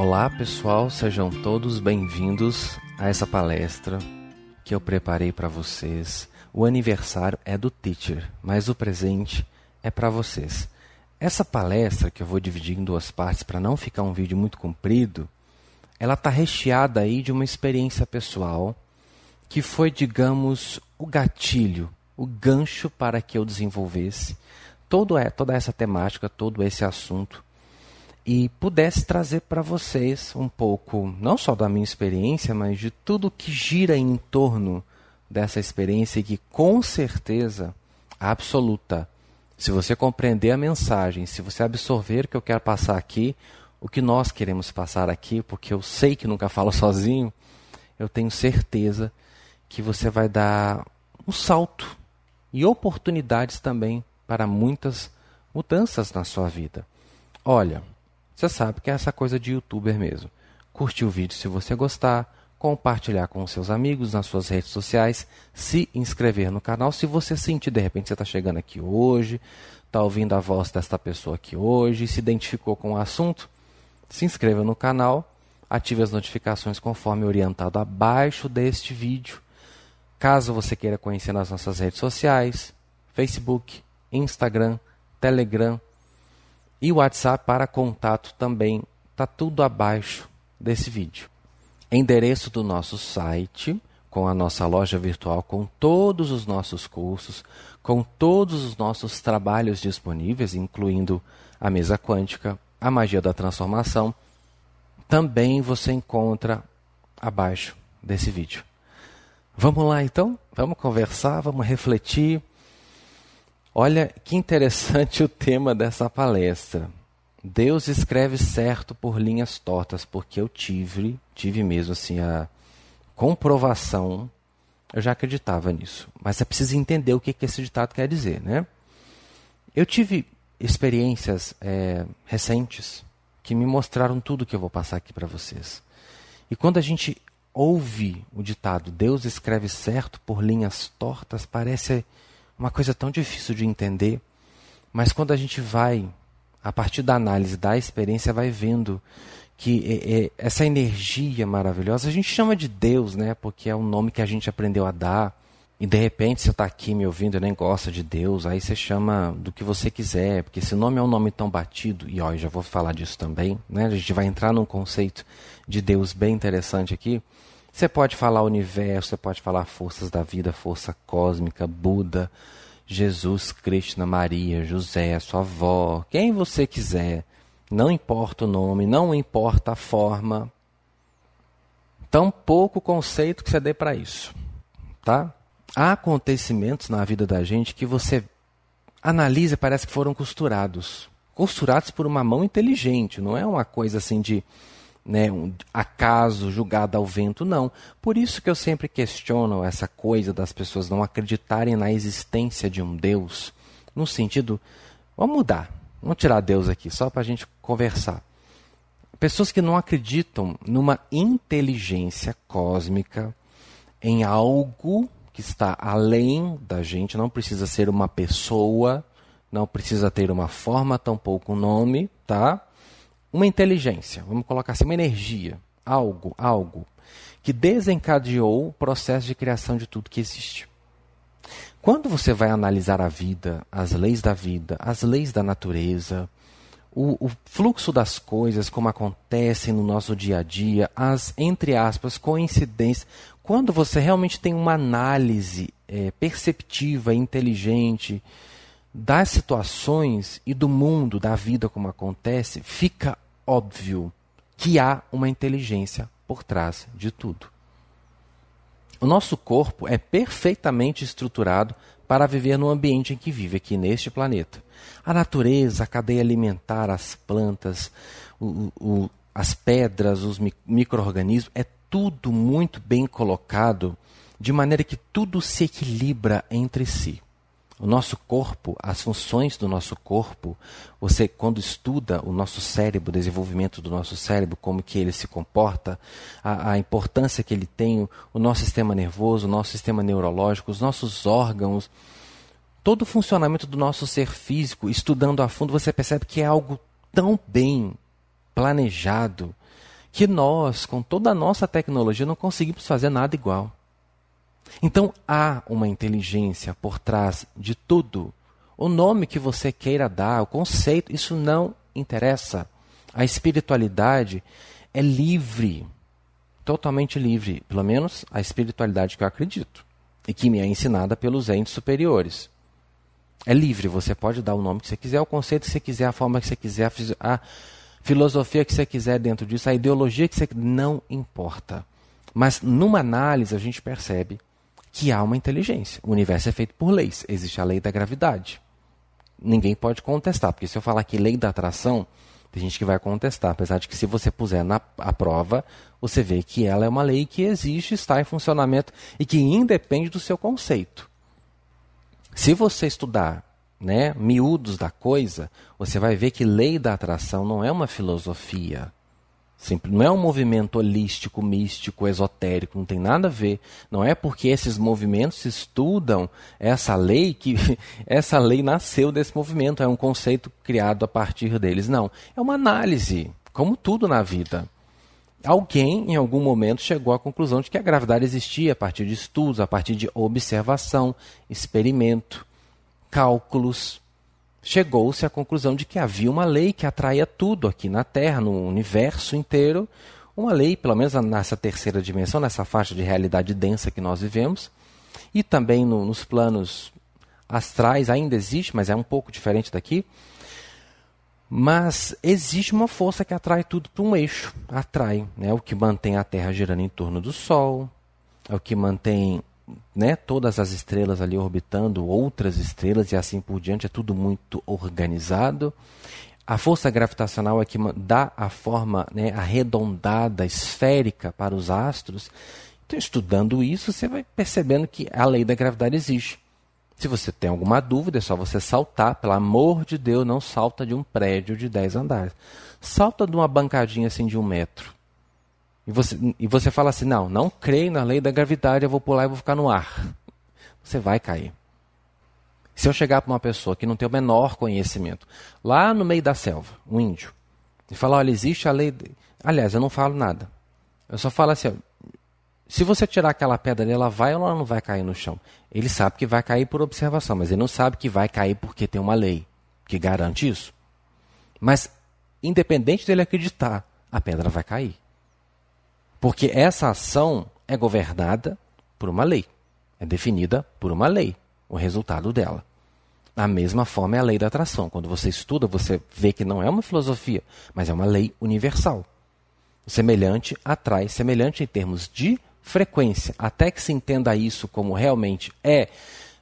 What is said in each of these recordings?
Olá pessoal, sejam todos bem-vindos a essa palestra que eu preparei para vocês. O aniversário é do teacher, mas o presente é para vocês. Essa palestra que eu vou dividir em duas partes para não ficar um vídeo muito comprido, ela está recheada aí de uma experiência pessoal que foi, digamos, o gatilho, o gancho para que eu desenvolvesse é, toda essa temática, todo esse assunto e pudesse trazer para vocês um pouco, não só da minha experiência, mas de tudo que gira em torno dessa experiência e que com certeza absoluta, se você compreender a mensagem, se você absorver o que eu quero passar aqui, o que nós queremos passar aqui, porque eu sei que nunca falo sozinho, eu tenho certeza que você vai dar um salto e oportunidades também para muitas mudanças na sua vida. Olha, você sabe que é essa coisa de youtuber mesmo. Curtir o vídeo se você gostar, compartilhar com seus amigos nas suas redes sociais, se inscrever no canal. Se você sentir de repente você está chegando aqui hoje, está ouvindo a voz desta pessoa aqui hoje, se identificou com o assunto, se inscreva no canal, ative as notificações conforme orientado abaixo deste vídeo. Caso você queira conhecer nas nossas redes sociais, Facebook, Instagram, Telegram, e o WhatsApp para contato também está tudo abaixo desse vídeo. Endereço do nosso site, com a nossa loja virtual, com todos os nossos cursos, com todos os nossos trabalhos disponíveis, incluindo a mesa quântica, a magia da transformação, também você encontra abaixo desse vídeo. Vamos lá então? Vamos conversar, vamos refletir Olha que interessante o tema dessa palestra. Deus escreve certo por linhas tortas, porque eu tive, tive mesmo assim a comprovação. Eu já acreditava nisso, mas é preciso entender o que, que esse ditado quer dizer, né? Eu tive experiências é, recentes que me mostraram tudo que eu vou passar aqui para vocês. E quando a gente ouve o ditado Deus escreve certo por linhas tortas, parece uma coisa tão difícil de entender, mas quando a gente vai, a partir da análise da experiência, vai vendo que é, é, essa energia maravilhosa, a gente chama de Deus, né? Porque é o nome que a gente aprendeu a dar. E de repente você está aqui me ouvindo e nem gosta de Deus, aí você chama do que você quiser, porque esse nome é um nome tão batido, e ó, já vou falar disso também, né? A gente vai entrar num conceito de Deus bem interessante aqui. Você pode falar universo, você pode falar forças da vida, força cósmica, Buda, Jesus, Krishna, Maria, José, sua avó, quem você quiser. Não importa o nome, não importa a forma. Tão pouco conceito que você dê para isso. Tá? Há acontecimentos na vida da gente que você analisa e parece que foram costurados. Costurados por uma mão inteligente, não é uma coisa assim de né, um acaso julgado ao vento, não. Por isso que eu sempre questiono essa coisa das pessoas não acreditarem na existência de um Deus, no sentido, vamos mudar, vamos tirar Deus aqui, só para a gente conversar. Pessoas que não acreditam numa inteligência cósmica, em algo que está além da gente, não precisa ser uma pessoa, não precisa ter uma forma, tampouco um nome, tá? Uma inteligência, vamos colocar assim, uma energia, algo, algo, que desencadeou o processo de criação de tudo que existe. Quando você vai analisar a vida, as leis da vida, as leis da natureza, o, o, fluxo das coisas, como acontecem no nosso dia a dia, as, entre aspas, coincidências, quando você realmente tem uma análise é, perceptiva, inteligente, das situações e do mundo, da vida como acontece, fica óbvio que há uma inteligência por trás de tudo. O nosso corpo é perfeitamente estruturado para viver no ambiente em que vive aqui neste planeta. A natureza, a cadeia alimentar, as plantas, o, o, as pedras, os micro-organismos, é tudo muito bem colocado, de maneira que tudo se equilibra entre si. O nosso corpo, as funções do nosso corpo, você quando estuda o nosso cérebro, o desenvolvimento do nosso cérebro, como que ele se comporta, a, a importância que ele tem, o nosso sistema nervoso, o nosso sistema neurológico, os nossos órgãos, todo o funcionamento do nosso ser físico, estudando a fundo, você percebe que é algo tão bem planejado, que nós, com toda a nossa tecnologia, não conseguimos fazer nada igual. Então há uma inteligência por trás de tudo. O nome que você queira dar, o conceito, isso não interessa. A espiritualidade é livre, totalmente livre, pelo menos a espiritualidade que eu acredito e que me é ensinada pelos entes superiores. É livre, você pode dar o nome que você quiser, o conceito que você quiser, a forma que você quiser, a filosofia que você quiser dentro disso, a ideologia que você não importa. Mas numa análise a gente percebe que há uma inteligência. O universo é feito por leis. Existe a lei da gravidade. Ninguém pode contestar, porque se eu falar que lei da atração, tem gente que vai contestar, apesar de que se você puser na a prova, você vê que ela é uma lei que existe, está em funcionamento e que independe do seu conceito. Se você estudar né, miúdos da coisa, você vai ver que lei da atração não é uma filosofia. Simples, não é um movimento holístico, místico, esotérico, não tem nada a ver. Não é porque esses movimentos estudam essa lei que essa lei nasceu desse movimento, é um conceito criado a partir deles. Não, é uma análise, como tudo na vida. Alguém, em algum momento, chegou à conclusão de que a gravidade existia a partir de estudos, a partir de observação, experimento, cálculos. Chegou-se à conclusão de que havia uma lei que atraía tudo aqui na Terra, no universo inteiro. Uma lei, pelo menos nessa terceira dimensão, nessa faixa de realidade densa que nós vivemos. E também no, nos planos astrais ainda existe, mas é um pouco diferente daqui mas existe uma força que atrai tudo para um eixo. Atrai. Né? O que mantém a Terra girando em torno do Sol, é o que mantém né, todas as estrelas ali orbitando outras estrelas e assim por diante. É tudo muito organizado. A força gravitacional é que dá a forma né, arredondada, esférica para os astros. Então, estudando isso, você vai percebendo que a lei da gravidade existe. Se você tem alguma dúvida, é só você saltar. Pelo amor de Deus, não salta de um prédio de 10 andares. Salta de uma bancadinha assim de um metro. E você, e você fala assim: não, não creio na lei da gravidade, eu vou pular e vou ficar no ar. Você vai cair. Se eu chegar para uma pessoa que não tem o menor conhecimento, lá no meio da selva, um índio, e falar: olha, existe a lei. De... Aliás, eu não falo nada. Eu só falo assim: se você tirar aquela pedra ali, ela vai ou ela não vai cair no chão? Ele sabe que vai cair por observação, mas ele não sabe que vai cair porque tem uma lei que garante isso. Mas, independente dele acreditar, a pedra vai cair. Porque essa ação é governada por uma lei, é definida por uma lei, o resultado dela. A mesma forma é a lei da atração. Quando você estuda, você vê que não é uma filosofia, mas é uma lei universal. O semelhante atrai semelhante em termos de frequência, até que se entenda isso como realmente é,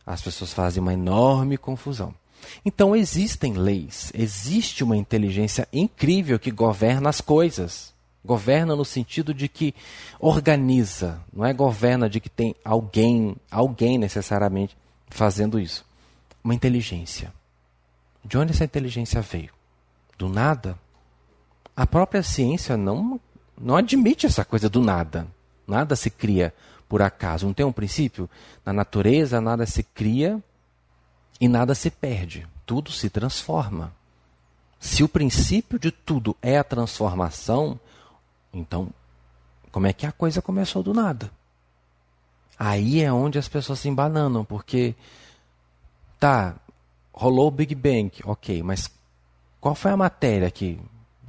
as pessoas fazem uma enorme confusão. Então existem leis, existe uma inteligência incrível que governa as coisas. Governa no sentido de que organiza, não é governa de que tem alguém, alguém necessariamente fazendo isso. Uma inteligência. De onde essa inteligência veio? Do nada? A própria ciência não, não admite essa coisa do nada. Nada se cria por acaso. Não tem um princípio? Na natureza, nada se cria e nada se perde. Tudo se transforma. Se o princípio de tudo é a transformação, então como é que a coisa começou do nada? Aí é onde as pessoas se embananam, porque tá, rolou o Big Bang, ok, mas qual foi a matéria que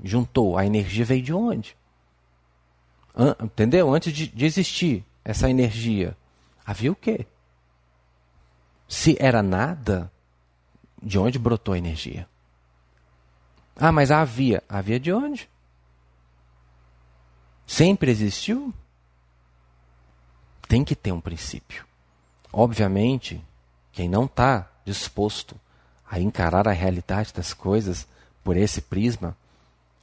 juntou? A energia veio de onde? entendeu? Antes de, de existir essa energia, havia o quê? Se era nada, de onde brotou a energia? Ah, mas havia. Havia de onde? Sempre existiu? Tem que ter um princípio. Obviamente, quem não está disposto a encarar a realidade das coisas por esse prisma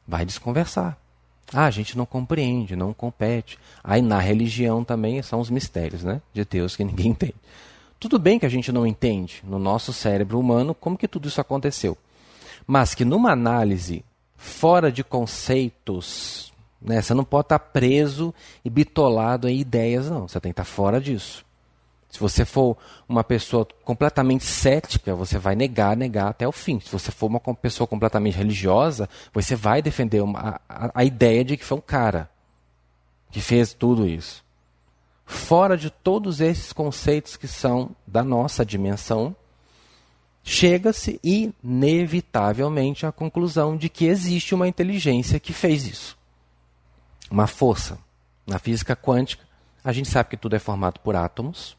vai desconversar. Ah, a gente não compreende, não compete. Aí na religião também são os mistérios né, de Deus que ninguém entende. Tudo bem que a gente não entende no nosso cérebro humano como que tudo isso aconteceu. Mas que numa análise fora de conceitos, né, você não pode estar preso e bitolado em ideias, não. Você tem que estar fora disso. Se você for uma pessoa completamente cética, você vai negar, negar até o fim. Se você for uma pessoa completamente religiosa, você vai defender uma, a, a ideia de que foi um cara que fez tudo isso. Fora de todos esses conceitos que são da nossa dimensão, chega-se inevitavelmente à conclusão de que existe uma inteligência que fez isso. Uma força. Na física quântica, a gente sabe que tudo é formado por átomos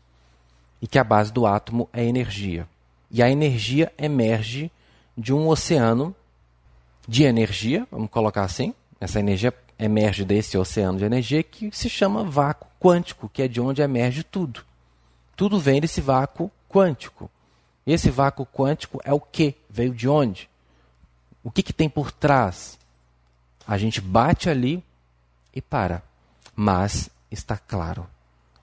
e que a base do átomo é energia. E a energia emerge de um oceano de energia, vamos colocar assim. Essa energia emerge desse oceano de energia que se chama vácuo quântico, que é de onde emerge tudo. Tudo vem desse vácuo quântico. Esse vácuo quântico é o que? Veio de onde? O que, que tem por trás? A gente bate ali e para. Mas está claro,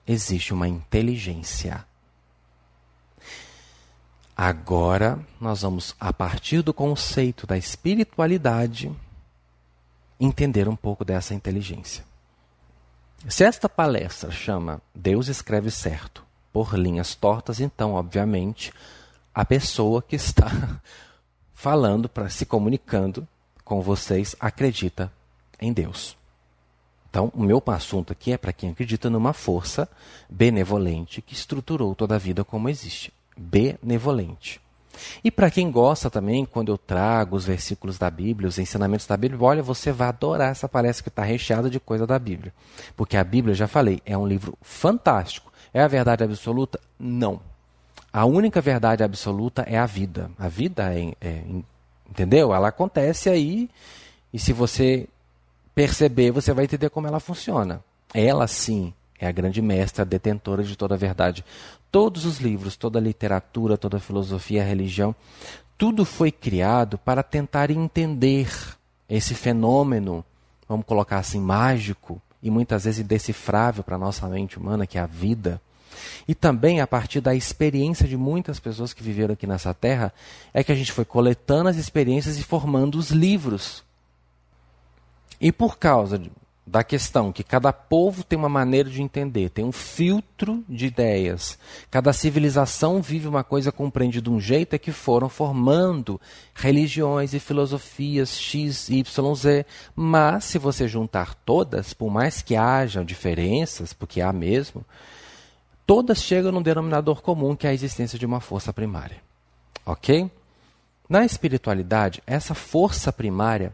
existe uma inteligência. Agora nós vamos, a partir do conceito da espiritualidade, entender um pouco dessa inteligência. Se esta palestra chama Deus escreve certo por linhas tortas, então, obviamente, a pessoa que está falando, para se comunicando com vocês, acredita em Deus. Então, o meu assunto aqui é para quem acredita numa força benevolente que estruturou toda a vida como existe. Benevolente. E para quem gosta também, quando eu trago os versículos da Bíblia, os ensinamentos da Bíblia, olha, você vai adorar essa palestra que está recheada de coisa da Bíblia. Porque a Bíblia, já falei, é um livro fantástico. É a verdade absoluta? Não. A única verdade absoluta é a vida. A vida é, é entendeu? Ela acontece aí e se você perceber, você vai entender como ela funciona. Ela sim é a grande mestra, a detentora de toda a verdade. Todos os livros, toda a literatura, toda a filosofia, a religião, tudo foi criado para tentar entender esse fenômeno, vamos colocar assim, mágico e muitas vezes indecifrável para a nossa mente humana, que é a vida. E também a partir da experiência de muitas pessoas que viveram aqui nessa terra, é que a gente foi coletando as experiências e formando os livros. E por causa da questão que cada povo tem uma maneira de entender, tem um filtro de ideias, cada civilização vive uma coisa compreende de um jeito, é que foram formando religiões e filosofias X, Y, Z. Mas se você juntar todas, por mais que haja diferenças, porque há mesmo, todas chegam num denominador comum que é a existência de uma força primária. Ok? Na espiritualidade, essa força primária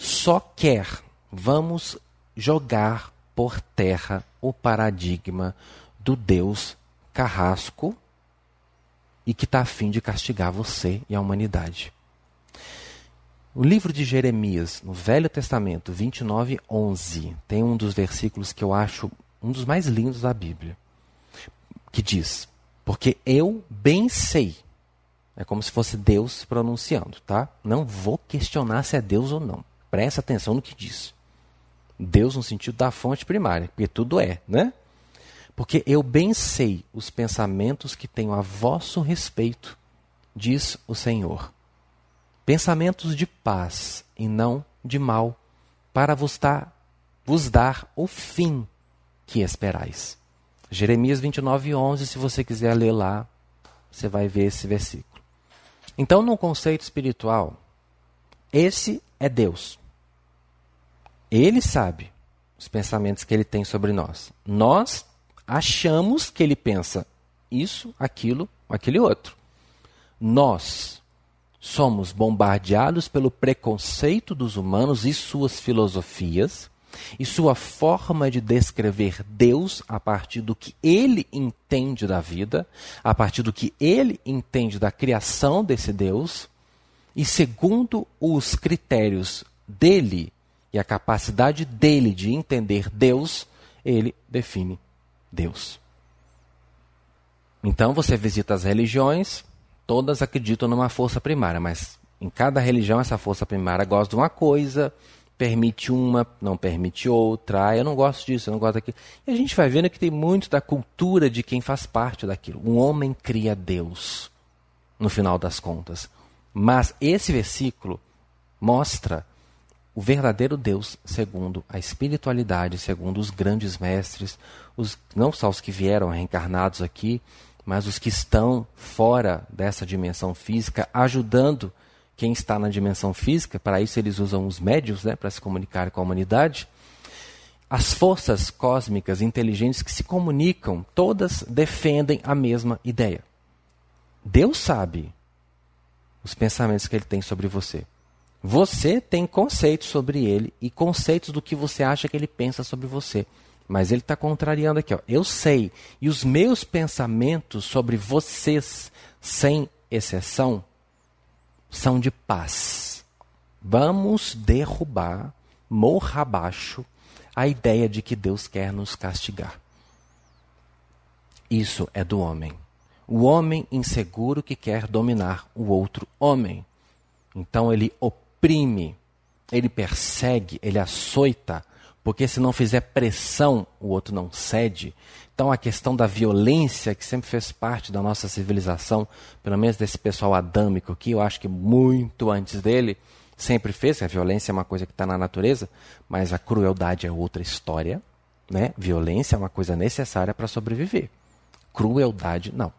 só quer, vamos jogar por terra o paradigma do Deus carrasco e que está a fim de castigar você e a humanidade. O livro de Jeremias, no Velho Testamento, 29, 11, tem um dos versículos que eu acho um dos mais lindos da Bíblia que diz: Porque eu bem sei. É como se fosse Deus pronunciando, tá? Não vou questionar se é Deus ou não. Presta atenção no que diz. Deus no sentido da fonte primária, porque tudo é, né? Porque eu bem sei os pensamentos que tenho a vosso respeito, diz o Senhor. Pensamentos de paz e não de mal, para vos dar, vos dar o fim que esperais. Jeremias 29, 11, se você quiser ler lá, você vai ver esse versículo. Então, no conceito espiritual, esse é Deus. Ele sabe os pensamentos que ele tem sobre nós. Nós achamos que ele pensa isso, aquilo, aquele outro. Nós somos bombardeados pelo preconceito dos humanos e suas filosofias e sua forma de descrever Deus a partir do que ele entende da vida, a partir do que ele entende da criação desse Deus, e segundo os critérios dele e a capacidade dele de entender Deus, ele define Deus. Então você visita as religiões, todas acreditam numa força primária, mas em cada religião essa força primária gosta de uma coisa, permite uma, não permite outra. Ah, eu não gosto disso, eu não gosto daquilo. E a gente vai vendo que tem muito da cultura de quem faz parte daquilo. Um homem cria Deus, no final das contas. Mas esse versículo mostra o verdadeiro Deus, segundo a espiritualidade, segundo os grandes mestres, os, não só os que vieram reencarnados aqui, mas os que estão fora dessa dimensão física, ajudando quem está na dimensão física, para isso eles usam os médios né, para se comunicar com a humanidade. As forças cósmicas inteligentes que se comunicam, todas defendem a mesma ideia. Deus sabe os pensamentos que ele tem sobre você. Você tem conceitos sobre ele e conceitos do que você acha que ele pensa sobre você. Mas ele está contrariando aqui. Ó. Eu sei. E os meus pensamentos sobre vocês, sem exceção, são de paz. Vamos derrubar, morra abaixo, a ideia de que Deus quer nos castigar. Isso é do homem. O homem inseguro que quer dominar o outro homem. Então ele oprime, ele persegue, ele açoita, porque se não fizer pressão, o outro não cede. Então a questão da violência, que sempre fez parte da nossa civilização, pelo menos desse pessoal adâmico aqui, eu acho que muito antes dele, sempre fez, a violência é uma coisa que está na natureza, mas a crueldade é outra história. Né? Violência é uma coisa necessária para sobreviver. Crueldade, não.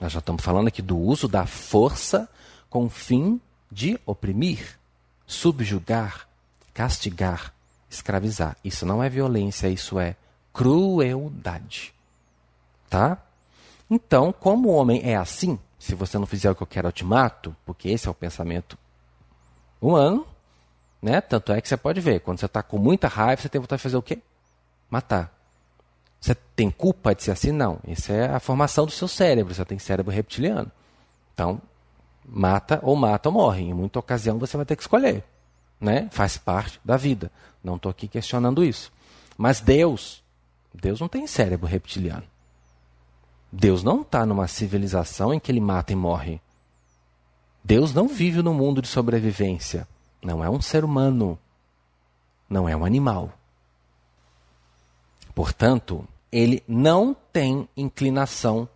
Nós já estamos falando aqui do uso da força com o fim de oprimir, subjugar, castigar, escravizar. Isso não é violência, isso é crueldade. Tá? Então, como o homem é assim, se você não fizer o que eu quero, eu te mato, porque esse é o pensamento humano, né? Tanto é que você pode ver, quando você está com muita raiva, você tem vontade de fazer o quê? Matar. Você tem culpa de ser assim? Não. Isso é a formação do seu cérebro. Você tem cérebro reptiliano. Então, mata ou mata ou morre. Em muita ocasião você vai ter que escolher. Né? Faz parte da vida. Não estou aqui questionando isso. Mas Deus, Deus não tem cérebro reptiliano. Deus não está numa civilização em que ele mata e morre. Deus não vive no mundo de sobrevivência. Não é um ser humano. Não é um animal. Portanto, ele não tem inclinação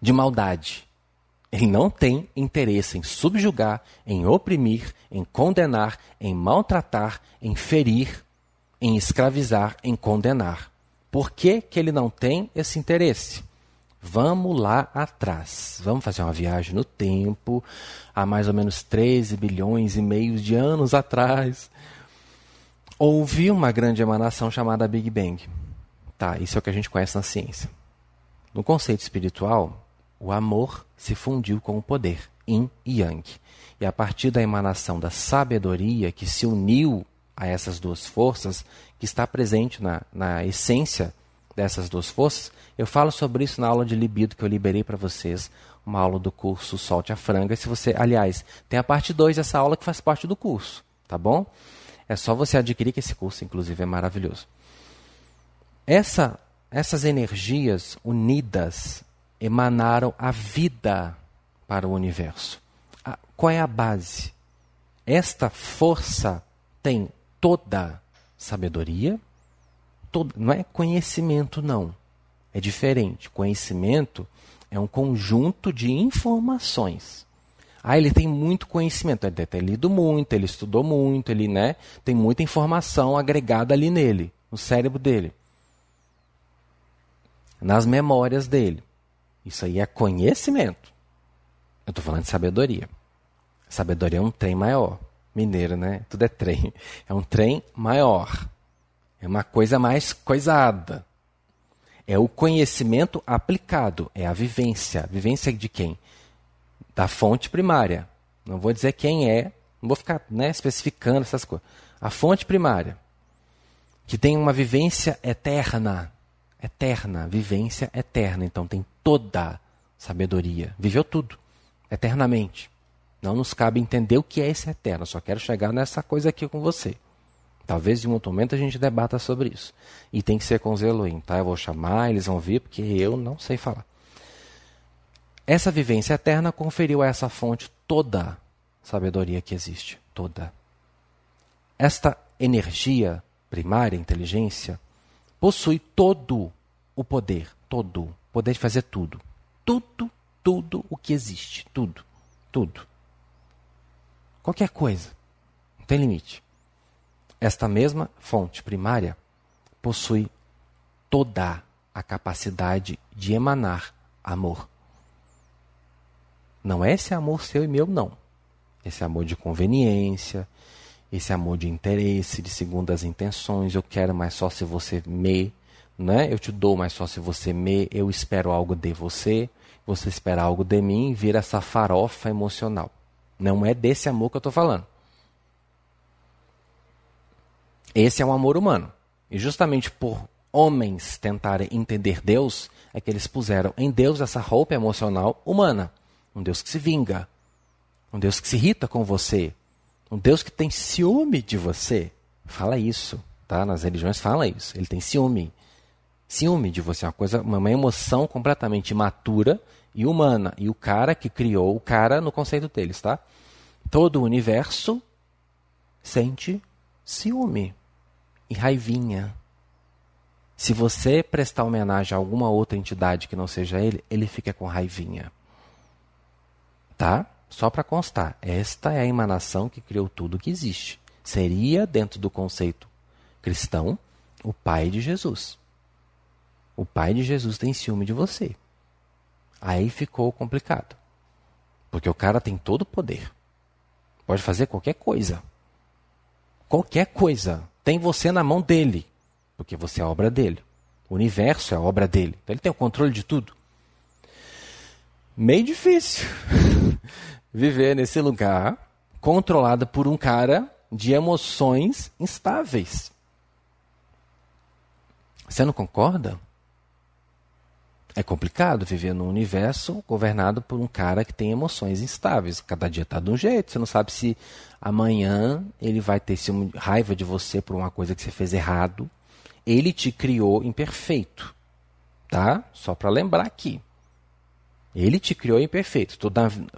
de maldade. Ele não tem interesse em subjugar, em oprimir, em condenar, em maltratar, em ferir, em escravizar, em condenar. Por que, que ele não tem esse interesse? Vamos lá atrás. Vamos fazer uma viagem no tempo, há mais ou menos 13 bilhões e meio de anos atrás. Houve uma grande emanação chamada Big Bang. Tá, isso é o que a gente conhece na ciência. No conceito espiritual, o amor se fundiu com o poder, yin e yang. E a partir da emanação da sabedoria que se uniu a essas duas forças, que está presente na, na essência dessas duas forças, eu falo sobre isso na aula de libido que eu liberei para vocês, uma aula do curso Solte a Franga. Se você, aliás, tem a parte 2 dessa aula que faz parte do curso, tá bom? É só você adquirir que esse curso, inclusive, é maravilhoso. Essa, essas energias unidas emanaram a vida para o universo. A, qual é a base? Esta força tem toda sabedoria, todo, não é conhecimento, não. É diferente. Conhecimento é um conjunto de informações. Ah, ele tem muito conhecimento, ele deve ter lido muito, ele estudou muito, ele né, tem muita informação agregada ali nele, no cérebro dele, nas memórias dele. Isso aí é conhecimento. Eu estou falando de sabedoria. Sabedoria é um trem maior. Mineiro, né? Tudo é trem. É um trem maior. É uma coisa mais coisada. É o conhecimento aplicado. É a vivência. Vivência de quem? Da fonte primária. Não vou dizer quem é. Não vou ficar né, especificando essas coisas. A fonte primária. Que tem uma vivência eterna eterna, vivência eterna. Então tem toda sabedoria. Viveu tudo, eternamente. Não nos cabe entender o que é esse eterno. Só quero chegar nessa coisa aqui com você. Talvez em um outro momento a gente debata sobre isso. E tem que ser com os Elohim, tá? Eu vou chamar, eles vão vir, porque eu não sei falar. Essa vivência eterna conferiu a essa fonte toda a sabedoria que existe. Toda. Esta energia primária, inteligência, possui todo o poder, todo, poder de fazer tudo. Tudo, tudo o que existe, tudo, tudo. Qualquer coisa. tem limite. Esta mesma fonte primária possui toda a capacidade de emanar amor. Não é esse amor seu e meu, não. Esse amor de conveniência, esse amor de interesse, de segundas intenções, eu quero mais só se você me, né? Eu te dou mais só se você me, eu espero algo de você, você espera algo de mim, vira essa farofa emocional. Não é desse amor que eu estou falando. Esse é um amor humano. E justamente por homens tentarem entender Deus, é que eles puseram em Deus essa roupa emocional humana. Um Deus que se vinga, um Deus que se irrita com você, um Deus que tem ciúme de você. Fala isso, tá? Nas religiões fala isso. Ele tem ciúme. Ciúme de você, uma coisa, uma emoção completamente imatura e humana. E o cara que criou o cara no conceito deles, tá? Todo o universo sente ciúme e raivinha. Se você prestar homenagem a alguma outra entidade que não seja ele, ele fica com raivinha. Tá? Só para constar, esta é a emanação que criou tudo que existe. Seria, dentro do conceito cristão, o pai de Jesus. O pai de Jesus tem ciúme de você. Aí ficou complicado. Porque o cara tem todo o poder. Pode fazer qualquer coisa. Qualquer coisa. Tem você na mão dele porque você é obra dele. O universo é obra dele. Então ele tem o controle de tudo. Meio difícil viver nesse lugar controlado por um cara de emoções instáveis. Você não concorda? É complicado viver num universo governado por um cara que tem emoções instáveis. Cada dia está de um jeito. Você não sabe se amanhã ele vai ter raiva de você por uma coisa que você fez errado ele te criou imperfeito. Tá? Só para lembrar aqui. Ele te criou imperfeito. Estou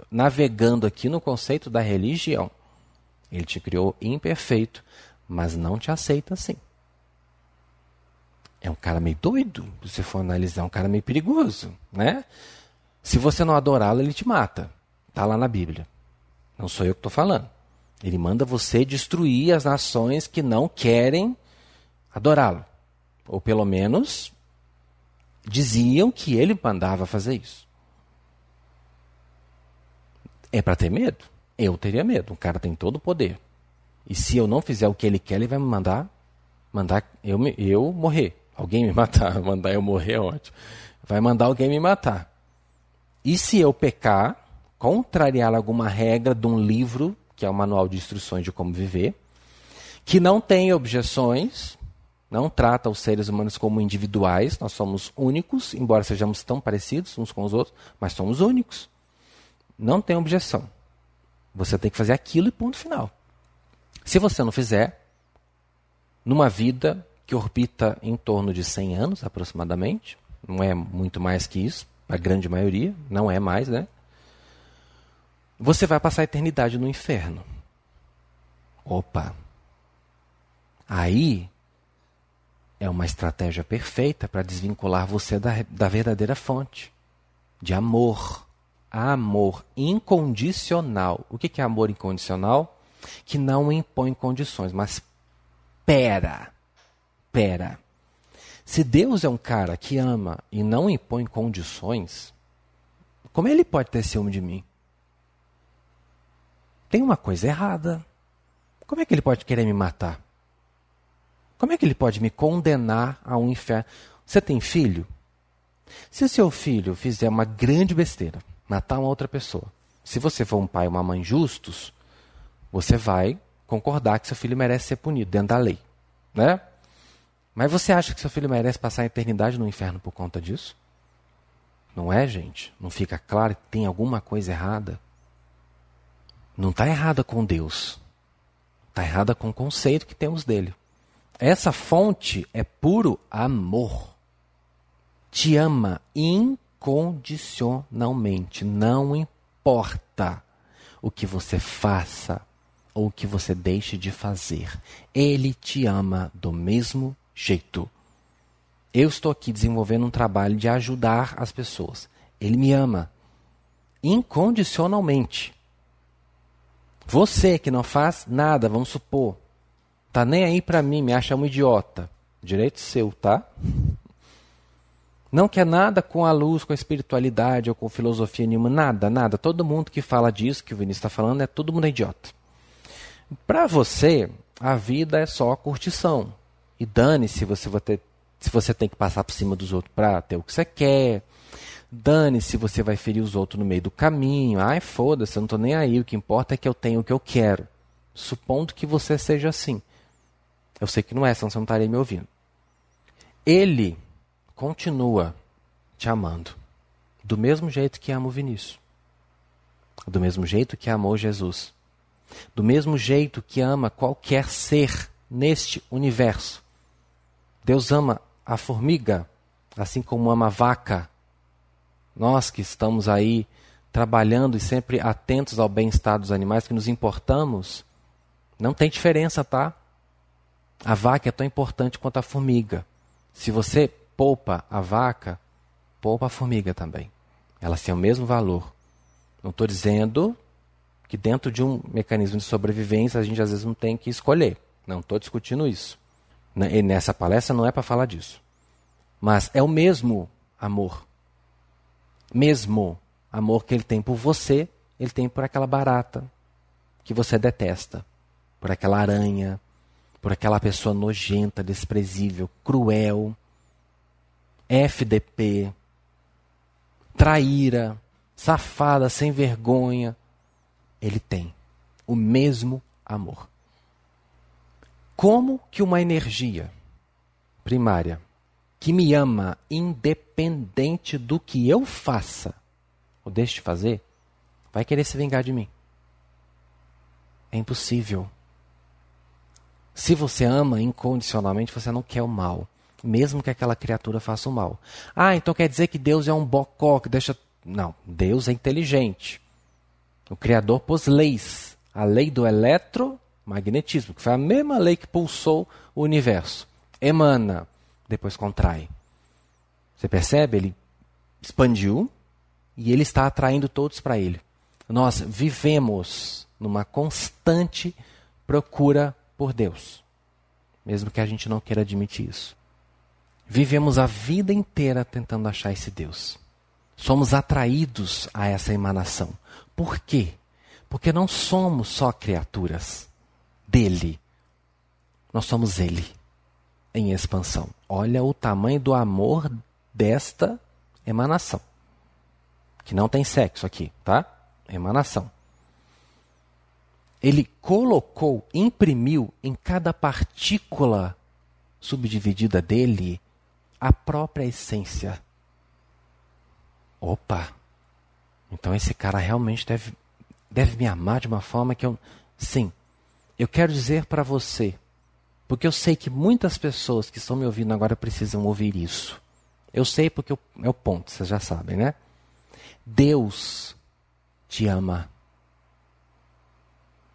navegando aqui no conceito da religião. Ele te criou imperfeito, mas não te aceita assim. É um cara meio doido, se você for analisar, é um cara meio perigoso, né? Se você não adorá-lo, ele te mata. Está lá na Bíblia. Não sou eu que estou falando. Ele manda você destruir as nações que não querem adorá-lo. Ou pelo menos diziam que ele mandava fazer isso. É para ter medo? Eu teria medo. O cara tem todo o poder. E se eu não fizer o que ele quer, ele vai me mandar mandar eu, eu morrer. Alguém me matar. Mandar eu morrer é ótimo. Vai mandar alguém me matar. E se eu pecar, contrariar alguma regra de um livro, que é o Manual de Instruções de Como Viver, que não tem objeções, não trata os seres humanos como individuais, nós somos únicos, embora sejamos tão parecidos uns com os outros, mas somos únicos. Não tem objeção. Você tem que fazer aquilo e ponto final. Se você não fizer, numa vida que orbita em torno de 100 anos aproximadamente, não é muito mais que isso, a grande maioria, não é mais, né? Você vai passar a eternidade no inferno. Opa! Aí é uma estratégia perfeita para desvincular você da, da verdadeira fonte de amor. Amor incondicional. O que é amor incondicional? Que não impõe condições, mas pera, pera. Se Deus é um cara que ama e não impõe condições, como ele pode ter ciúme de mim? Tem uma coisa errada. Como é que ele pode querer me matar? Como é que ele pode me condenar a um inferno? Você tem filho? Se o seu filho fizer uma grande besteira, matar uma outra pessoa, se você for um pai ou uma mãe justos, você vai concordar que seu filho merece ser punido dentro da lei, né? Mas você acha que seu filho merece passar a eternidade no inferno por conta disso? Não é, gente? Não fica claro que tem alguma coisa errada? Não está errada com Deus. Está errada com o conceito que temos dele. Essa fonte é puro amor. Te ama incondicionalmente. Não importa o que você faça ou o que você deixe de fazer. Ele te ama do mesmo jeito. Eu estou aqui desenvolvendo um trabalho de ajudar as pessoas. Ele me ama incondicionalmente. Você que não faz nada, vamos supor, tá nem aí para mim, me acha um idiota. Direito seu, tá? Não quer nada com a luz, com a espiritualidade ou com filosofia nenhuma, nada, nada. Todo mundo que fala disso que o Vinícius está falando é todo mundo é idiota. Para você, a vida é só curtição. E dane-se se você, ter, se você tem que passar por cima dos outros para ter o que você quer. Dane-se se você vai ferir os outros no meio do caminho. Ai, foda-se, eu não estou nem aí. O que importa é que eu tenho o que eu quero. Supondo que você seja assim. Eu sei que não é, senão você não estaria me ouvindo. Ele continua te amando. Do mesmo jeito que ama o Vinícius. Do mesmo jeito que amou Jesus. Do mesmo jeito que ama qualquer ser neste universo. Deus ama a formiga, assim como ama a vaca. Nós que estamos aí trabalhando e sempre atentos ao bem-estar dos animais, que nos importamos, não tem diferença, tá? A vaca é tão importante quanto a formiga. Se você poupa a vaca, poupa a formiga também. Elas têm o mesmo valor. Não estou dizendo que dentro de um mecanismo de sobrevivência a gente às vezes não tem que escolher. Não estou discutindo isso. E nessa palestra não é para falar disso. Mas é o mesmo amor. Mesmo amor que ele tem por você, ele tem por aquela barata que você detesta, por aquela aranha, por aquela pessoa nojenta, desprezível, cruel, FDP, traíra, safada, sem vergonha, ele tem o mesmo amor. Como que uma energia primária que me ama independente do que eu faça ou deixe de fazer, vai querer se vingar de mim? É impossível. Se você ama incondicionalmente, você não quer o mal mesmo que aquela criatura faça o mal. Ah, então quer dizer que Deus é um bocó que deixa. Não, Deus é inteligente. O Criador pôs leis. A lei do eletromagnetismo, que foi a mesma lei que pulsou o universo. Emana, depois contrai. Você percebe? Ele expandiu e ele está atraindo todos para ele. Nós vivemos numa constante procura por Deus, mesmo que a gente não queira admitir isso. Vivemos a vida inteira tentando achar esse Deus. Somos atraídos a essa emanação. Por quê? Porque não somos só criaturas dele. Nós somos ele em expansão. Olha o tamanho do amor desta emanação. Que não tem sexo aqui, tá? Emanação. Ele colocou, imprimiu em cada partícula subdividida dele a própria essência. Opa! Então esse cara realmente deve, deve me amar de uma forma que eu. Sim, eu quero dizer para você, porque eu sei que muitas pessoas que estão me ouvindo agora precisam ouvir isso. Eu sei porque eu, é o ponto, vocês já sabem, né? Deus te ama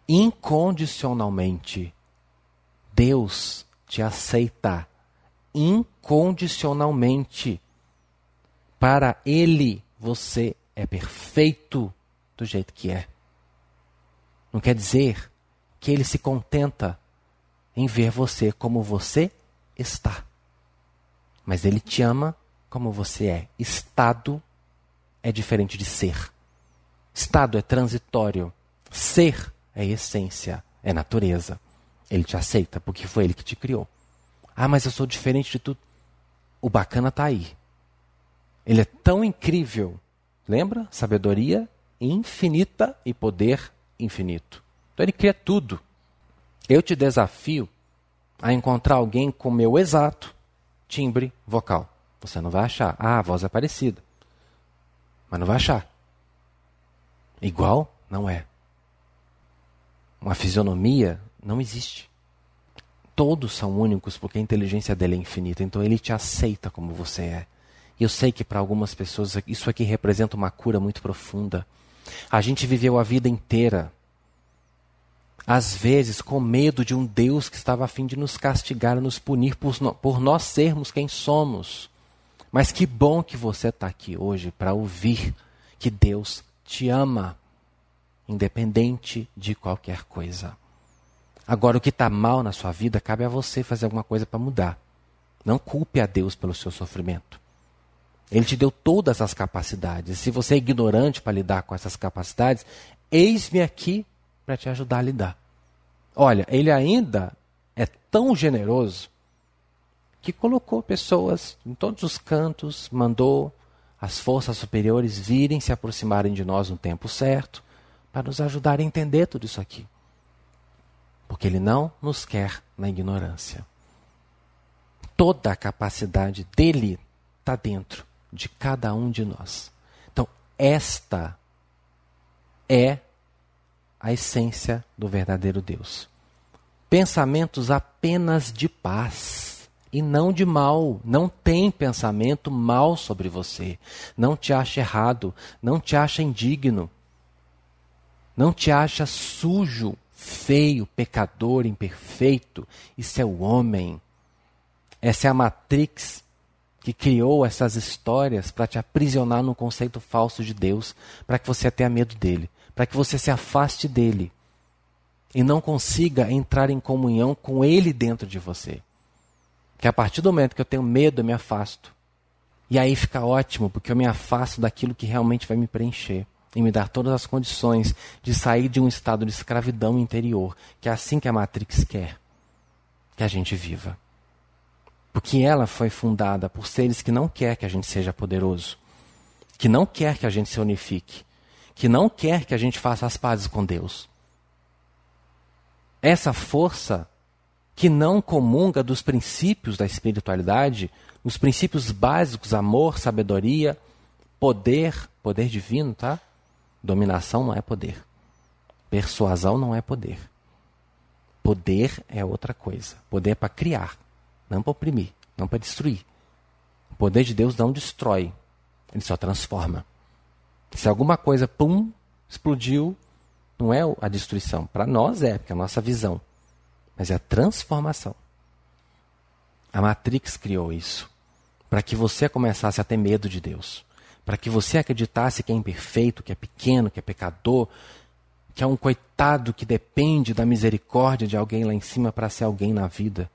incondicionalmente. Deus te aceita incondicionalmente. Para Ele, você é perfeito do jeito que é. Não quer dizer que Ele se contenta em ver você como você está. Mas Ele te ama como você é. Estado é diferente de ser. Estado é transitório. Ser é essência, é natureza. Ele te aceita porque foi Ele que te criou. Ah, mas eu sou diferente de tudo. O bacana está aí. Ele é tão incrível. Lembra? Sabedoria infinita e poder infinito. Então ele cria tudo. Eu te desafio a encontrar alguém com meu exato timbre vocal. Você não vai achar. Ah, a voz é parecida. Mas não vai achar. Igual? Não é. Uma fisionomia não existe todos são únicos porque a inteligência dele é infinita. Então ele te aceita como você é. E eu sei que para algumas pessoas isso aqui representa uma cura muito profunda. A gente viveu a vida inteira, às vezes, com medo de um Deus que estava a fim de nos castigar, nos punir por, por nós sermos quem somos. Mas que bom que você está aqui hoje para ouvir que Deus te ama independente de qualquer coisa. Agora, o que está mal na sua vida, cabe a você fazer alguma coisa para mudar. Não culpe a Deus pelo seu sofrimento. Ele te deu todas as capacidades. Se você é ignorante para lidar com essas capacidades, eis-me aqui para te ajudar a lidar. Olha, ele ainda é tão generoso que colocou pessoas em todos os cantos, mandou as forças superiores virem se aproximarem de nós no tempo certo, para nos ajudar a entender tudo isso aqui. Porque Ele não nos quer na ignorância. Toda a capacidade dele está dentro de cada um de nós. Então, esta é a essência do verdadeiro Deus. Pensamentos apenas de paz e não de mal. Não tem pensamento mal sobre você. Não te acha errado, não te acha indigno, não te acha sujo, feio, pecador, imperfeito. Isso é o homem. Essa é a matrix que criou essas histórias para te aprisionar num conceito falso de Deus, para que você tenha medo dele, para que você se afaste dele e não consiga entrar em comunhão com ele dentro de você. Que a partir do momento que eu tenho medo, eu me afasto. E aí fica ótimo, porque eu me afasto daquilo que realmente vai me preencher e me dar todas as condições de sair de um estado de escravidão interior, que é assim que a Matrix quer que a gente viva. Porque ela foi fundada por seres que não quer que a gente seja poderoso, que não quer que a gente se unifique, que não quer que a gente faça as pazes com Deus. Essa força que não comunga dos princípios da espiritualidade, os princípios básicos, amor, sabedoria, poder, poder divino, tá? Dominação não é poder. Persuasão não é poder. Poder é outra coisa. Poder é para criar não para oprimir, não para destruir. O poder de Deus não destrói, ele só transforma. Se alguma coisa, pum, explodiu, não é a destruição. Para nós é, porque é a nossa visão. Mas é a transformação. A Matrix criou isso. Para que você começasse a ter medo de Deus. Para que você acreditasse que é imperfeito, que é pequeno, que é pecador, que é um coitado que depende da misericórdia de alguém lá em cima para ser alguém na vida.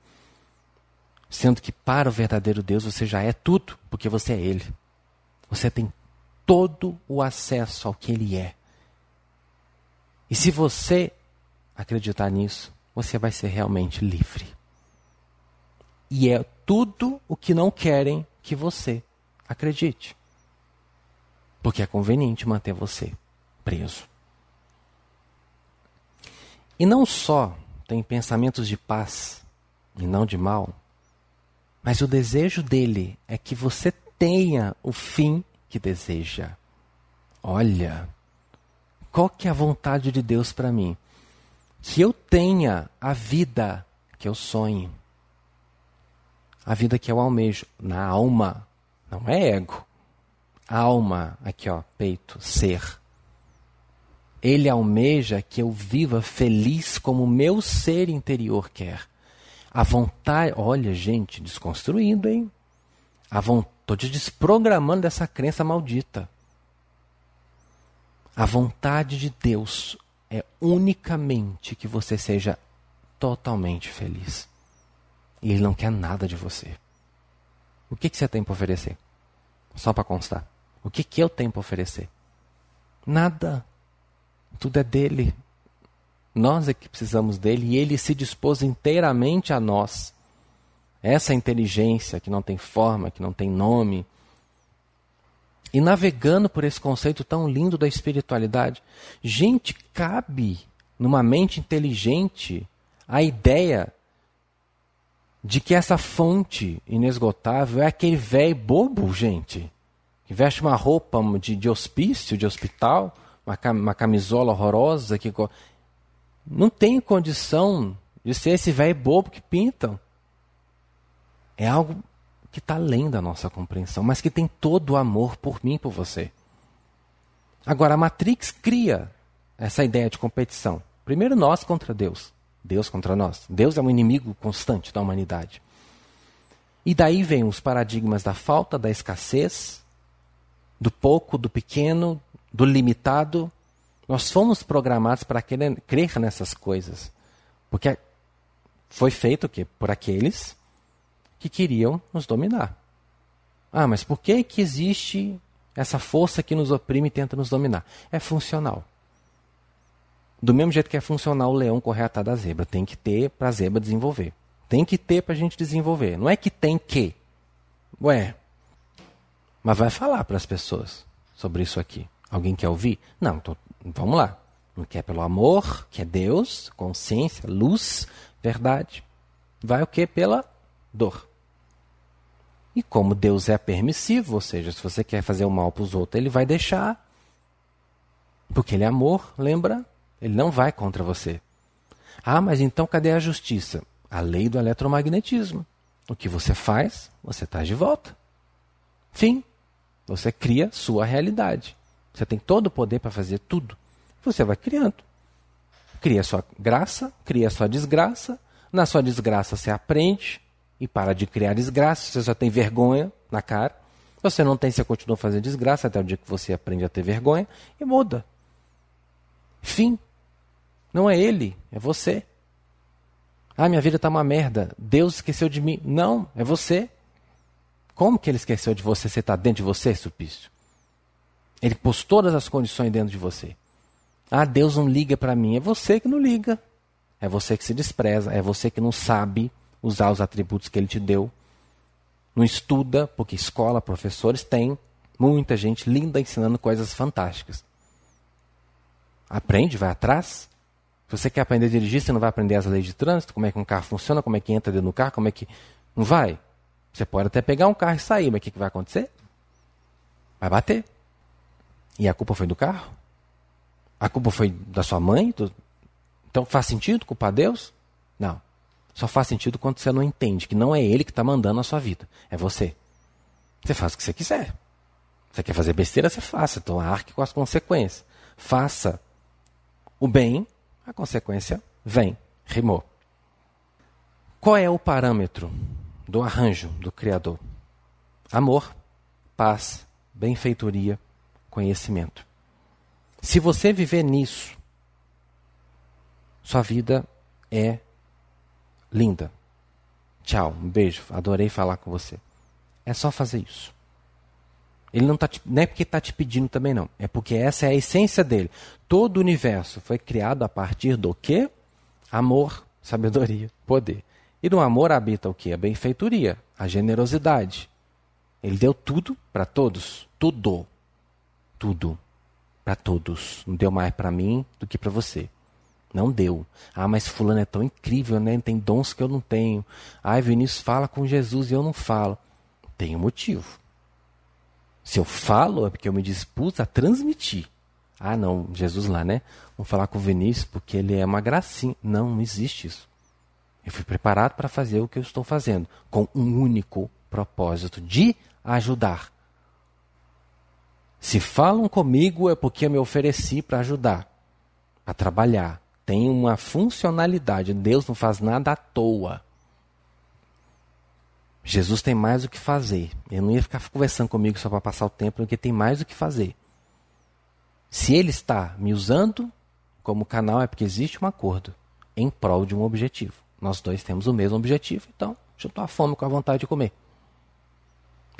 Sendo que para o verdadeiro Deus você já é tudo, porque você é Ele. Você tem todo o acesso ao que Ele é. E se você acreditar nisso, você vai ser realmente livre. E é tudo o que não querem que você acredite. Porque é conveniente manter você preso. E não só tem pensamentos de paz e não de mal, mas o desejo dele é que você tenha o fim que deseja. Olha, qual que é a vontade de Deus para mim? Que eu tenha a vida que eu sonho. A vida que eu almejo na alma, não é ego. Alma, aqui ó, peito, ser. Ele almeja que eu viva feliz como o meu ser interior quer. A vontade, olha, gente, desconstruindo, hein? A vontade, desprogramando dessa crença maldita. A vontade de Deus é unicamente que você seja totalmente feliz. E Ele não quer nada de você. O que, que você tem para oferecer? Só para constar. O que, que eu tenho para oferecer? Nada. Tudo é dele. Nós é que precisamos dele e ele se dispôs inteiramente a nós. Essa inteligência que não tem forma, que não tem nome. E navegando por esse conceito tão lindo da espiritualidade, gente, cabe numa mente inteligente a ideia de que essa fonte inesgotável é aquele velho bobo, gente, que veste uma roupa de, de hospício, de hospital, uma, uma camisola horrorosa, que não tem condição de ser esse velho bobo que pintam. É algo que está além da nossa compreensão, mas que tem todo o amor por mim e por você. Agora, a Matrix cria essa ideia de competição. Primeiro nós contra Deus. Deus contra nós. Deus é um inimigo constante da humanidade. E daí vem os paradigmas da falta, da escassez, do pouco, do pequeno, do limitado, Nós fomos programados para crer nessas coisas. Porque foi feito o quê? Por aqueles que queriam nos dominar. Ah, mas por que, que existe essa força que nos oprime e tenta nos dominar? É funcional. Do mesmo jeito que é funcional o leão correr atrás da zebra. Tem que ter para a zebra desenvolver. Tem que ter para a gente desenvolver. Não é que tem que. Ué. Mas vai falar para as pessoas sobre isso aqui. Alguém quer ouvir? Não, tô, vamos lá. Não quer pelo amor, que é Deus, consciência, luz, verdade. Vai o que? Pela dor. E como Deus é permissivo, ou seja, se você quer fazer o mal para os outros, ele vai deixar. Porque ele é amor, lembra? Ele não vai contra você. Ah, mas então cadê a justiça? A lei do eletromagnetismo. O que você faz, você traz de volta. Fim. Você cria sua realidade. Você tem todo o poder para fazer tudo. Você vai criando. Cria sua graça, cria sua desgraça. Na sua desgraça você aprende e para de criar desgraça. Você só tem vergonha na cara. Você não tem, você continua fazendo desgraça até o dia que você aprende a ter vergonha e muda. Fim. Não é ele, é você. Ah, minha vida está uma merda. Deus esqueceu de mim. Não, é você. Como que ele esqueceu de você? Você está dentro de você, Supício? Ele pôs todas as condições dentro de você. Ah, Deus não liga para mim. É você que não liga. É você que se despreza. É você que não sabe usar os atributos que ele te deu. Não estuda, porque escola, professores têm muita gente linda ensinando coisas fantásticas. Aprende, vai atrás. Se você quer aprender a dirigir, você não vai aprender as leis de trânsito, como é que um carro funciona, como é que entra dentro do carro, como é que. Não vai. Você pode até pegar um carro e sair, mas o que, que vai acontecer? Vai bater. E a culpa foi do carro? A culpa foi da sua mãe? Do... Então faz sentido culpar Deus? Não. Só faz sentido quando você não entende que não é Ele que está mandando a sua vida, é você. Você faz o que você quiser. Você quer fazer besteira, você faça. Então arque com as consequências. Faça o bem, a consequência vem. Rimou. Qual é o parâmetro do arranjo do Criador. Amor, paz, benfeitoria, conhecimento. Se você viver nisso, sua vida é linda. Tchau, um beijo, adorei falar com você. É só fazer isso. Ele não, tá te, não é porque está te pedindo também, não. É porque essa é a essência dele. Todo o universo foi criado a partir do quê? Amor, sabedoria, poder. E no amor habita o que? A benfeitoria, a generosidade. Ele deu tudo para todos, tudo, tudo para todos. Não deu mais para mim do que para você. Não deu. Ah, mas fulano é tão incrível, né? Tem dons que eu não tenho. Ah, Vinícius fala com Jesus e eu não falo. Tem um motivo. Se eu falo é porque eu me dispus a transmitir. Ah, não, Jesus lá, né? Vamos falar com o Vinícius porque ele é uma gracinha. Não, não existe isso. Eu fui preparado para fazer o que eu estou fazendo, com um único propósito: de ajudar. Se falam comigo é porque eu me ofereci para ajudar, para trabalhar. Tem uma funcionalidade. Deus não faz nada à toa. Jesus tem mais o que fazer. Ele não ia ficar conversando comigo só para passar o tempo, porque tem mais o que fazer. Se ele está me usando como canal, é porque existe um acordo em prol de um objetivo. Nós dois temos o mesmo objetivo, então juntou a fome com a vontade de comer.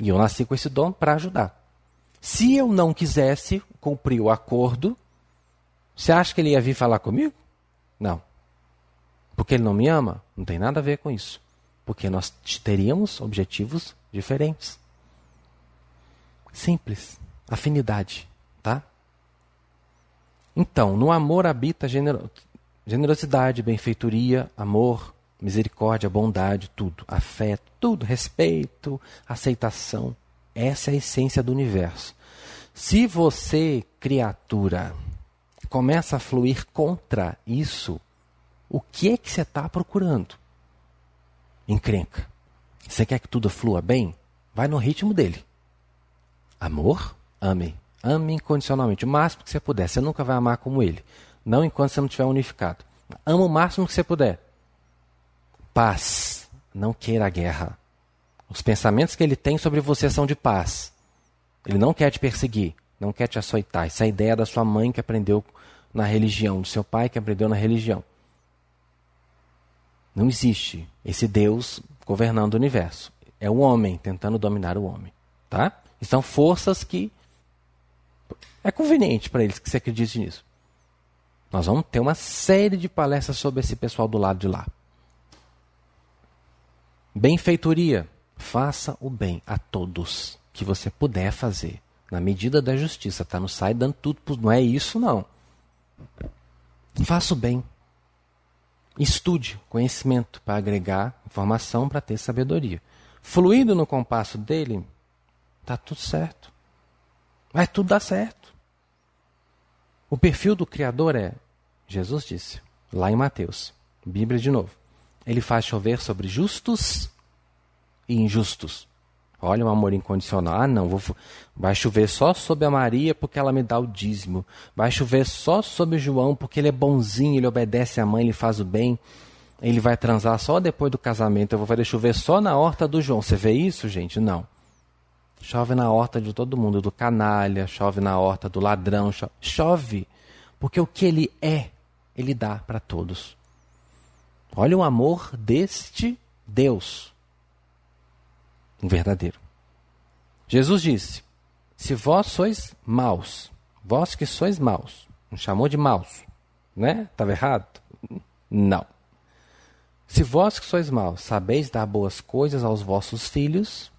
E eu nasci com esse dom para ajudar. Se eu não quisesse cumprir o acordo, você acha que ele ia vir falar comigo? Não. Porque ele não me ama? Não tem nada a ver com isso. Porque nós teríamos objetivos diferentes. Simples. Afinidade, tá? Então, no amor habita genero Generosidade, benfeitoria, amor, misericórdia, bondade, tudo. Afeto, tudo. Respeito, aceitação. Essa é a essência do universo. Se você, criatura, começa a fluir contra isso, o que é que você está procurando? Encrenca. Você quer que tudo flua bem? Vai no ritmo dele. Amor? Ame. Ame incondicionalmente. O máximo que você puder. Você nunca vai amar como ele. Não enquanto você não estiver unificado. Ama o máximo que você puder. Paz. Não queira a guerra. Os pensamentos que ele tem sobre você são de paz. Ele não quer te perseguir, não quer te açoitar. Essa é a ideia da sua mãe que aprendeu na religião do seu pai que aprendeu na religião. Não existe esse Deus governando o universo. É o homem tentando dominar o homem, tá? E são forças que é conveniente para eles que você acredite nisso. Nós vamos ter uma série de palestras sobre esse pessoal do lado de lá. Benfeitoria. Faça o bem a todos que você puder fazer. Na medida da justiça, tá? Não sai dando tudo. Não é isso, não. Faça o bem. Estude conhecimento para agregar informação para ter sabedoria. Fluindo no compasso dele, tá tudo certo. Vai tudo dar certo. O perfil do Criador é, Jesus disse, lá em Mateus, Bíblia de novo. Ele faz chover sobre justos e injustos. Olha o amor incondicional. Ah, não, vou, vai chover só sobre a Maria porque ela me dá o dízimo. Vai chover só sobre João porque ele é bonzinho, ele obedece à mãe, ele faz o bem. Ele vai transar só depois do casamento. Eu vou fazer chover só na horta do João. Você vê isso, gente? Não. Chove na horta de todo mundo, do canalha, chove na horta do ladrão, chove. chove porque o que ele é, ele dá para todos. Olha o amor deste Deus, um verdadeiro. Jesus disse: Se vós sois maus, vós que sois maus, não chamou de maus, né? Estava errado? Não. Se vós que sois maus sabeis dar boas coisas aos vossos filhos,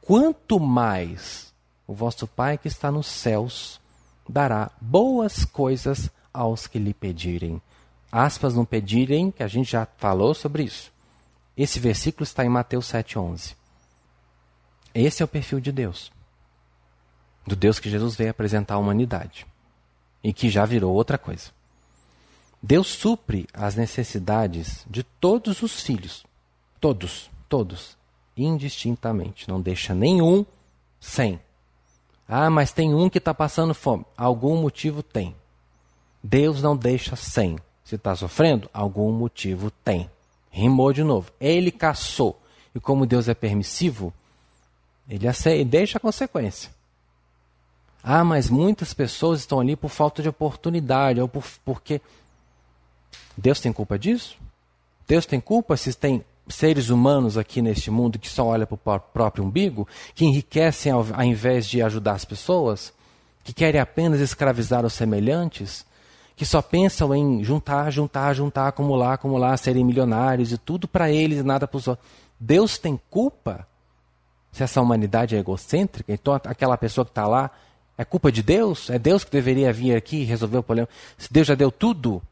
quanto mais o vosso Pai que está nos céus dará boas coisas aos que lhe pedirem aspas no pedirem, que a gente já falou sobre isso. Esse versículo está em Mateus 7,11. Esse é o perfil de Deus. Do Deus que Jesus veio apresentar à humanidade. E que já virou outra coisa. Deus supre as necessidades de todos os filhos. Todos, todos. Indistintamente. Não deixa nenhum sem. Ah, mas tem um que está passando fome. Algum motivo tem. Deus não deixa sem. Se está sofrendo, algum motivo tem. Rimou de novo. Ele caçou. E como Deus é permissivo, ele deixa a consequência. Ah, mas muitas pessoas estão ali por falta de oportunidade, ou por, porque. Deus tem culpa disso? Deus tem culpa se tem seres humanos aqui neste mundo que só olham para o próprio umbigo, que enriquecem ao, ao invés de ajudar as pessoas, que querem apenas escravizar os semelhantes? que só pensam em juntar, juntar, juntar, acumular, acumular, serem milionários e tudo para eles e nada para os outros. Deus tem culpa se essa humanidade é egocêntrica? Então aquela pessoa que está lá é culpa de Deus? É Deus que deveria vir aqui e resolver o problema? Se Deus já deu tudo?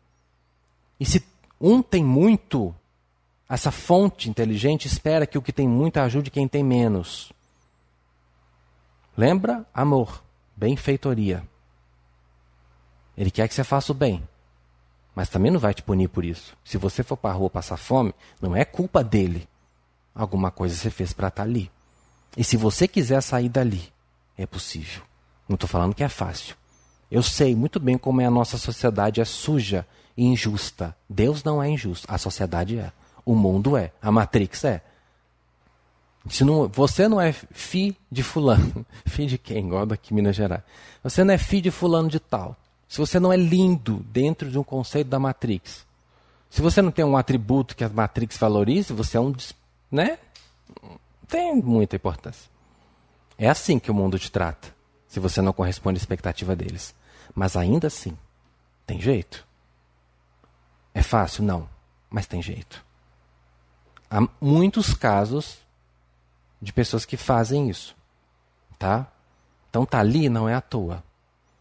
E se um tem muito, essa fonte inteligente espera que o que tem muito ajude quem tem menos. Lembra? Amor, benfeitoria. Ele quer que você faça o bem. Mas também não vai te punir por isso. Se você for para a rua passar fome, não é culpa dele. Alguma coisa você fez para estar tá ali. E se você quiser sair dali, é possível. Não estou falando que é fácil. Eu sei muito bem como é a nossa sociedade é suja e injusta. Deus não é injusto, a sociedade é. O mundo é, a Matrix é. Se não, você não é fi de fulano, fi de quem? Igual daqui Minas Gerais. Você não é fi de fulano de tal se você não é lindo dentro de um conceito da Matrix, se você não tem um atributo que a Matrix valorize, você é um. né? Tem muita importância. É assim que o mundo te trata, se você não corresponde à expectativa deles. Mas ainda assim, tem jeito. É fácil? Não. Mas tem jeito. Há muitos casos de pessoas que fazem isso. Tá? Então tá ali não é à toa.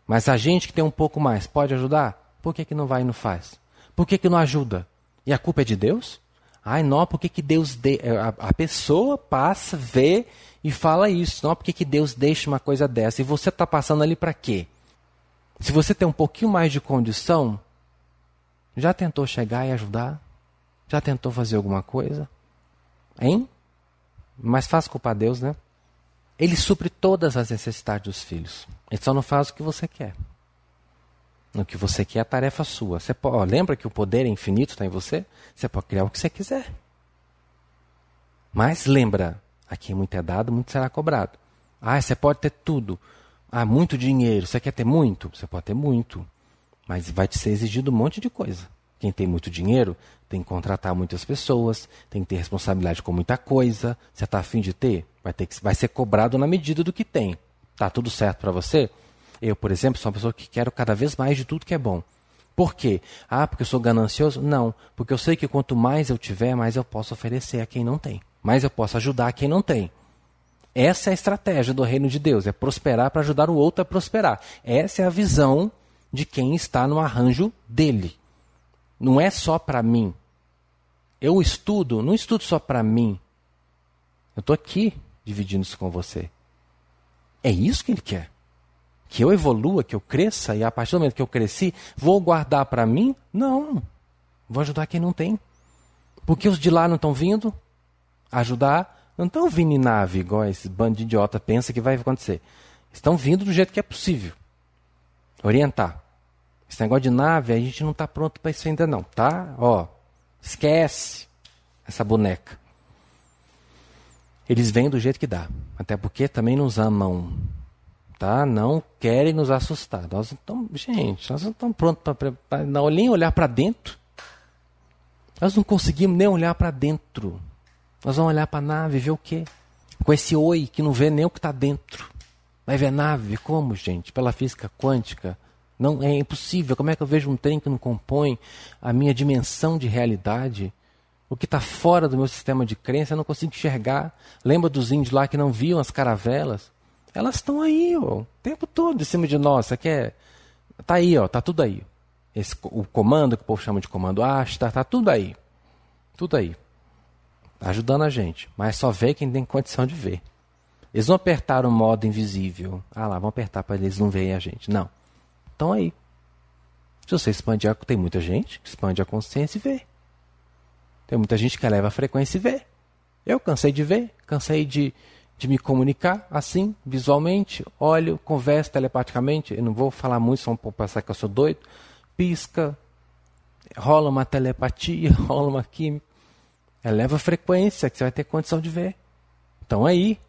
Mas a gente que tem um pouco mais pode ajudar? Por que, que não vai e não faz? Por que, que não ajuda? E a culpa é de Deus? Ai, não, por que, que Deus. De... É, a, pessoa passa, vê e fala isso. Não, por que, que Deus deixa uma coisa dessa? E você está passando ali para quê? Se você tem um pouquinho mais de condição, já tentou chegar e ajudar? Já tentou fazer alguma coisa? Hein? Mas faz culpar Deus, né? Ele supre todas as necessidades dos filhos. Ele só não faz o que você quer. O que você quer é a tarefa sua. Você pode, ó, lembra que o poder é infinito está em você? Você pode criar o que você quiser. Mas lembra, aqui muito é dado, muito será cobrado. Ah, você pode ter tudo. Ah, muito dinheiro. Você quer ter muito? Você pode ter muito. Mas vai te ser exigido um monte de coisa. Quem tem muito dinheiro tem que contratar muitas pessoas, tem que ter responsabilidade com muita coisa. Você está afim de ter? Vai, ter que, vai ser cobrado na medida do que tem. Tá tudo certo para você? Eu, por exemplo, sou uma pessoa que quero cada vez mais de tudo que é bom. Por quê? Ah, porque eu sou ganancioso? Não, porque eu sei que quanto mais eu tiver, mais eu posso oferecer a quem não tem. Mais eu posso ajudar a quem não tem. Essa é a estratégia do reino de Deus, é prosperar para ajudar o outro a prosperar. Essa é a visão de quem está no arranjo dele. Não é só para mim. Eu estudo, não estudo só para mim. Eu estou aqui dividindo isso com você. É isso que ele quer. Que eu evolua, que eu cresça, e a partir do momento que eu cresci, vou guardar para mim? Não. Vou ajudar quem não tem. Porque os de lá não estão vindo ajudar, não estão vindo em nave, igual esse bando de idiota pensa que vai acontecer. Estão vindo do jeito que é possível. Orientar. Esse negócio de nave, a gente não está pronto para isso ainda não, tá? Ó, esquece essa boneca. Eles vêm do jeito que dá. Até porque também nos amam tá? Não querem nos assustar. Nós estamos, gente, nós não estamos prontos para nem olhar para dentro. Nós não conseguimos nem olhar para dentro. Nós vamos olhar para a nave, ver o quê? Com esse oi que não vê nem o que está dentro. Vai ver nave? Como, gente? Pela física quântica? Não é impossível. Como é que eu vejo um trem que não compõe a minha dimensão de realidade? O que está fora do meu sistema de crença eu não consigo enxergar. Lembra dos índios lá que não viam as caravelas? Elas estão aí, ó, o tempo todo em cima de nós. Você quer. Tá aí, ó, tá tudo aí. Esse, o comando, que o povo chama de comando Asta, tá tudo aí. Tudo aí. Tá ajudando a gente. Mas só vê quem tem condição de ver. Eles não apertaram o modo invisível. Ah lá, vão apertar para eles não verem a gente. Não. Estão aí. Se você expandir, tem muita gente que expande a consciência e vê. Tem muita gente que eleva a frequência e vê. Eu cansei de ver, cansei de, de me comunicar assim, visualmente, olho, converso telepaticamente, eu não vou falar muito, só para passar que eu sou doido, pisca, rola uma telepatia, rola uma química, eleva a frequência que você vai ter condição de ver. Então aí.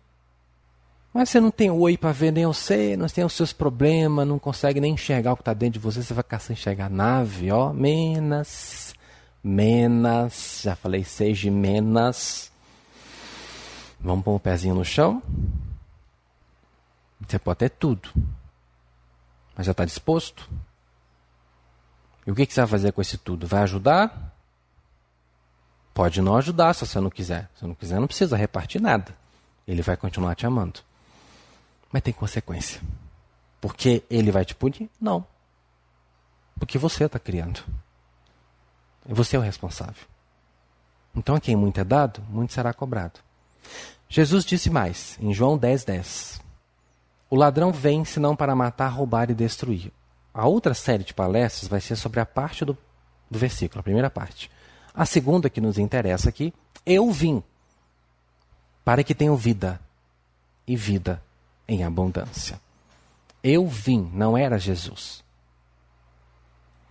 Mas você não tem oi para ver nem você, não tem os seus problemas, não consegue nem enxergar o que está dentro de você, você vai sem enxergar a nave, ó, menos, menos, já falei seja menos. Vamos pôr o pezinho no chão? Você pode ter tudo. Mas já está disposto? E o que, que você vai fazer com esse tudo? Vai ajudar? Pode não ajudar se você não quiser. Se não quiser, não precisa repartir nada. Ele vai continuar te amando. Mas tem consequência. Porque ele vai te punir? Não. Porque você está criando. Você é o responsável. Então, a quem muito é dado, muito será cobrado. Jesus disse mais, em João 10, 10. O ladrão vem senão para matar, roubar e destruir. A outra série de palestras vai ser sobre a parte do, do versículo, a primeira parte. A segunda que nos interessa aqui, eu vim para que tenham vida e vida em abundância. Eu vim, não era Jesus.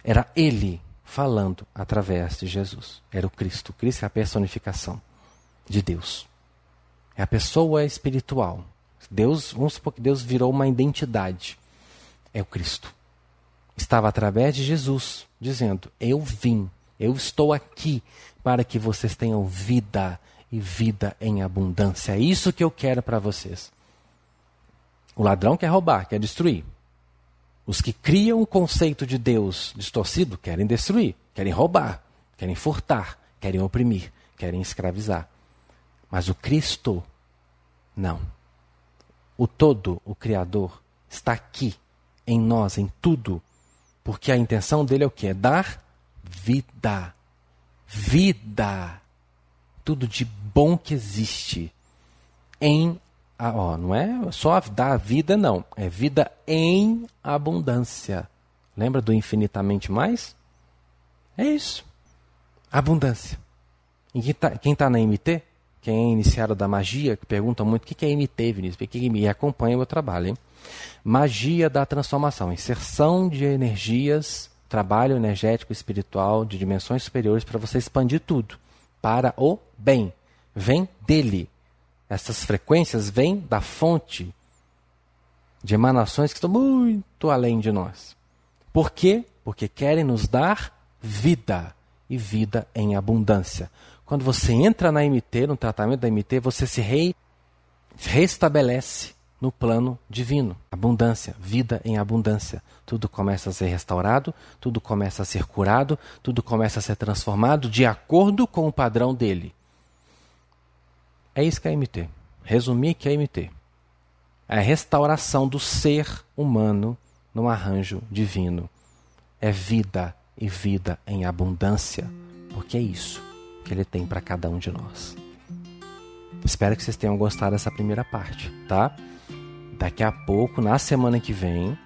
Era ele falando através de Jesus. Era o Cristo. Cristo é a personificação de Deus. É a pessoa espiritual. Deus, vamos supor que Deus virou uma identidade. É o Cristo. Estava através de Jesus dizendo: Eu vim, eu estou aqui para que vocês tenham vida e vida em abundância. É isso que eu quero para vocês. O ladrão quer roubar, quer destruir. Os que criam o conceito de Deus distorcido querem destruir, querem roubar, querem furtar, querem oprimir, querem escravizar. Mas o Cristo, não. O todo, o Criador, está aqui, em nós, em tudo. Porque a intenção dele é o que? É dar vida. Vida. Tudo de bom que existe. Em. Ó, não é só dar vida, não. É vida em abundância. Lembra do infinitamente mais? É isso. Abundância. E quem está tá na MT quem é iniciado da magia, que pergunta muito o que é MT, Vinícius, que me acompanha o meu trabalho. Hein? Magia da transformação, inserção de energias, trabalho energético espiritual de dimensões superiores para você expandir tudo para o bem. Vem dele. Essas frequências vêm da fonte de emanações que estão muito além de nós. Por quê? porque querem nos dar vida e vida em abundância. Quando você entra na MT, no tratamento da MT, você se re, restabelece no plano divino. Abundância, vida em abundância. Tudo começa a ser restaurado, tudo começa a ser curado, tudo começa a ser transformado de acordo com o padrão dele. É isso que é MT. Resumir que é MT. É a restauração do ser humano no arranjo divino. É vida e vida em abundância, porque é isso que ele tem para cada um de nós. Espero que vocês tenham gostado dessa primeira parte, tá? Daqui a pouco, na semana que vem,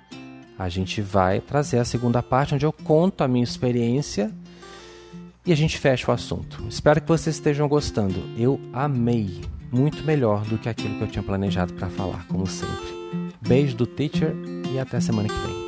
a gente vai trazer a segunda parte onde eu conto a minha experiência e a gente fecha o assunto. Espero que vocês estejam gostando. Eu amei, muito melhor do que aquilo que eu tinha planejado para falar, como sempre. Beijo do teacher e até semana que vem.